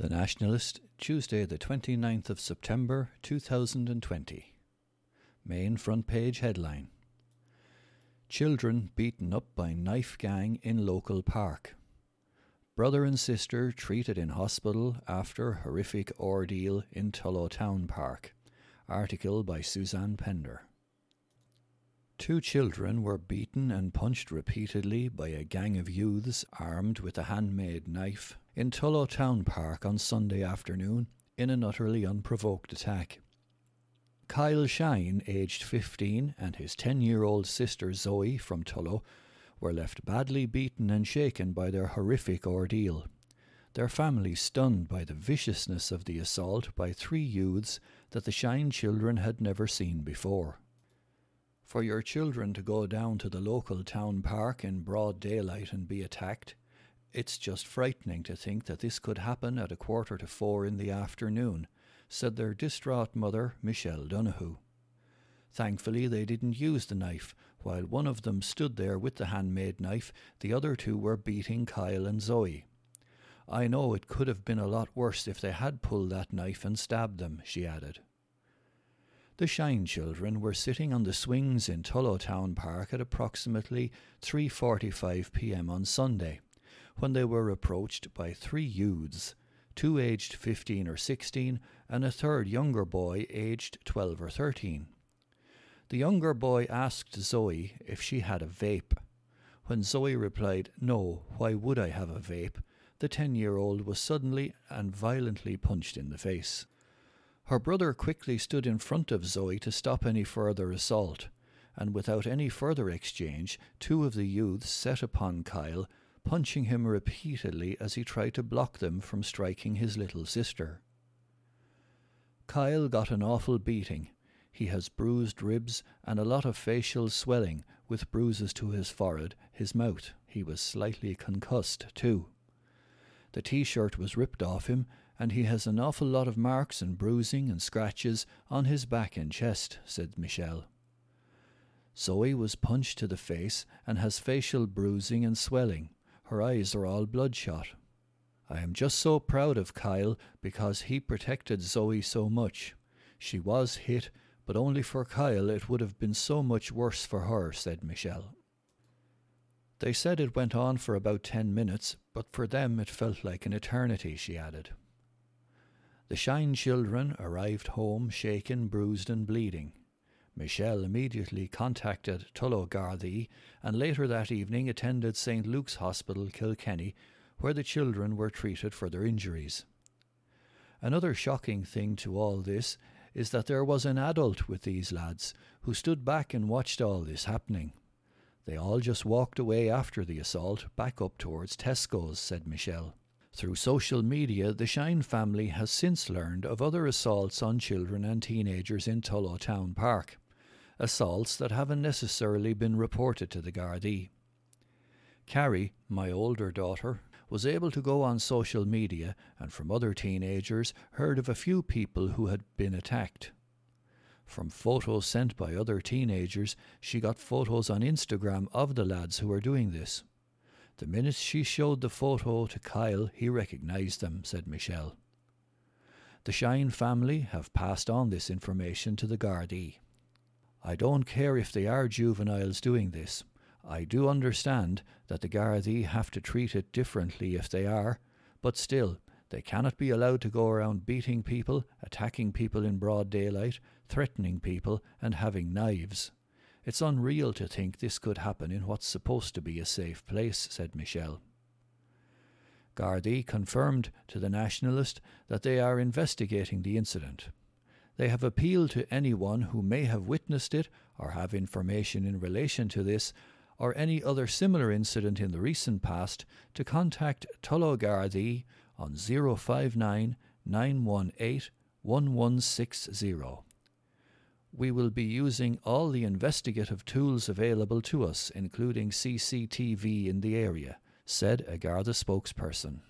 The Nationalist, Tuesday, the 29th of September 2020. Main front page headline Children beaten up by knife gang in local park. Brother and sister treated in hospital after horrific ordeal in Tullow Town Park. Article by Suzanne Pender. Two children were beaten and punched repeatedly by a gang of youths armed with a handmade knife in Tullow Town Park on Sunday afternoon in an utterly unprovoked attack. Kyle Shine, aged 15, and his 10 year old sister Zoe from Tullow were left badly beaten and shaken by their horrific ordeal. Their family stunned by the viciousness of the assault by three youths that the Shine children had never seen before. For your children to go down to the local town park in broad daylight and be attacked, it's just frightening to think that this could happen at a quarter to four in the afternoon, said their distraught mother, Michelle Donoghue. Thankfully, they didn't use the knife. While one of them stood there with the handmade knife, the other two were beating Kyle and Zoe. I know it could have been a lot worse if they had pulled that knife and stabbed them, she added. The Shine children were sitting on the swings in Tullow Town Park at approximately 3:45 p.m. on Sunday, when they were approached by three youths, two aged 15 or 16 and a third younger boy aged 12 or 13. The younger boy asked Zoe if she had a vape. When Zoe replied, No, why would I have a vape? the 10 year old was suddenly and violently punched in the face. Her brother quickly stood in front of Zoe to stop any further assault, and without any further exchange, two of the youths set upon Kyle, punching him repeatedly as he tried to block them from striking his little sister. Kyle got an awful beating. He has bruised ribs and a lot of facial swelling, with bruises to his forehead, his mouth. He was slightly concussed, too. The t shirt was ripped off him, and he has an awful lot of marks and bruising and scratches on his back and chest, said Michelle. Zoe was punched to the face and has facial bruising and swelling. Her eyes are all bloodshot. I am just so proud of Kyle because he protected Zoe so much. She was hit, but only for Kyle it would have been so much worse for her, said Michelle. They said it went on for about ten minutes, but for them it felt like an eternity, she added. The Shine children arrived home shaken, bruised, and bleeding. Michelle immediately contacted Tullow Gardaí and later that evening attended St. Luke's Hospital, Kilkenny, where the children were treated for their injuries. Another shocking thing to all this is that there was an adult with these lads who stood back and watched all this happening. They all just walked away after the assault, back up towards Tesco's, said Michelle. Through social media, the Shine family has since learned of other assaults on children and teenagers in Tullow Town Park, assaults that haven't necessarily been reported to the Gardaí. Carrie, my older daughter, was able to go on social media and from other teenagers heard of a few people who had been attacked. From photos sent by other teenagers, she got photos on Instagram of the lads who were doing this. The minute she showed the photo to Kyle, he recognized them, said Michelle. The Shine family have passed on this information to the Gardaí. I don't care if they are juveniles doing this. I do understand that the Gardaí have to treat it differently if they are, but still, they cannot be allowed to go around beating people, attacking people in broad daylight, threatening people, and having knives. It's unreal to think this could happen in what's supposed to be a safe place, said Michelle. Gardaí confirmed to the Nationalist that they are investigating the incident. They have appealed to anyone who may have witnessed it or have information in relation to this or any other similar incident in the recent past to contact Tullow Gardaí on 059 918 1160. We will be using all the investigative tools available to us, including CCTV in the area, said a Garda spokesperson.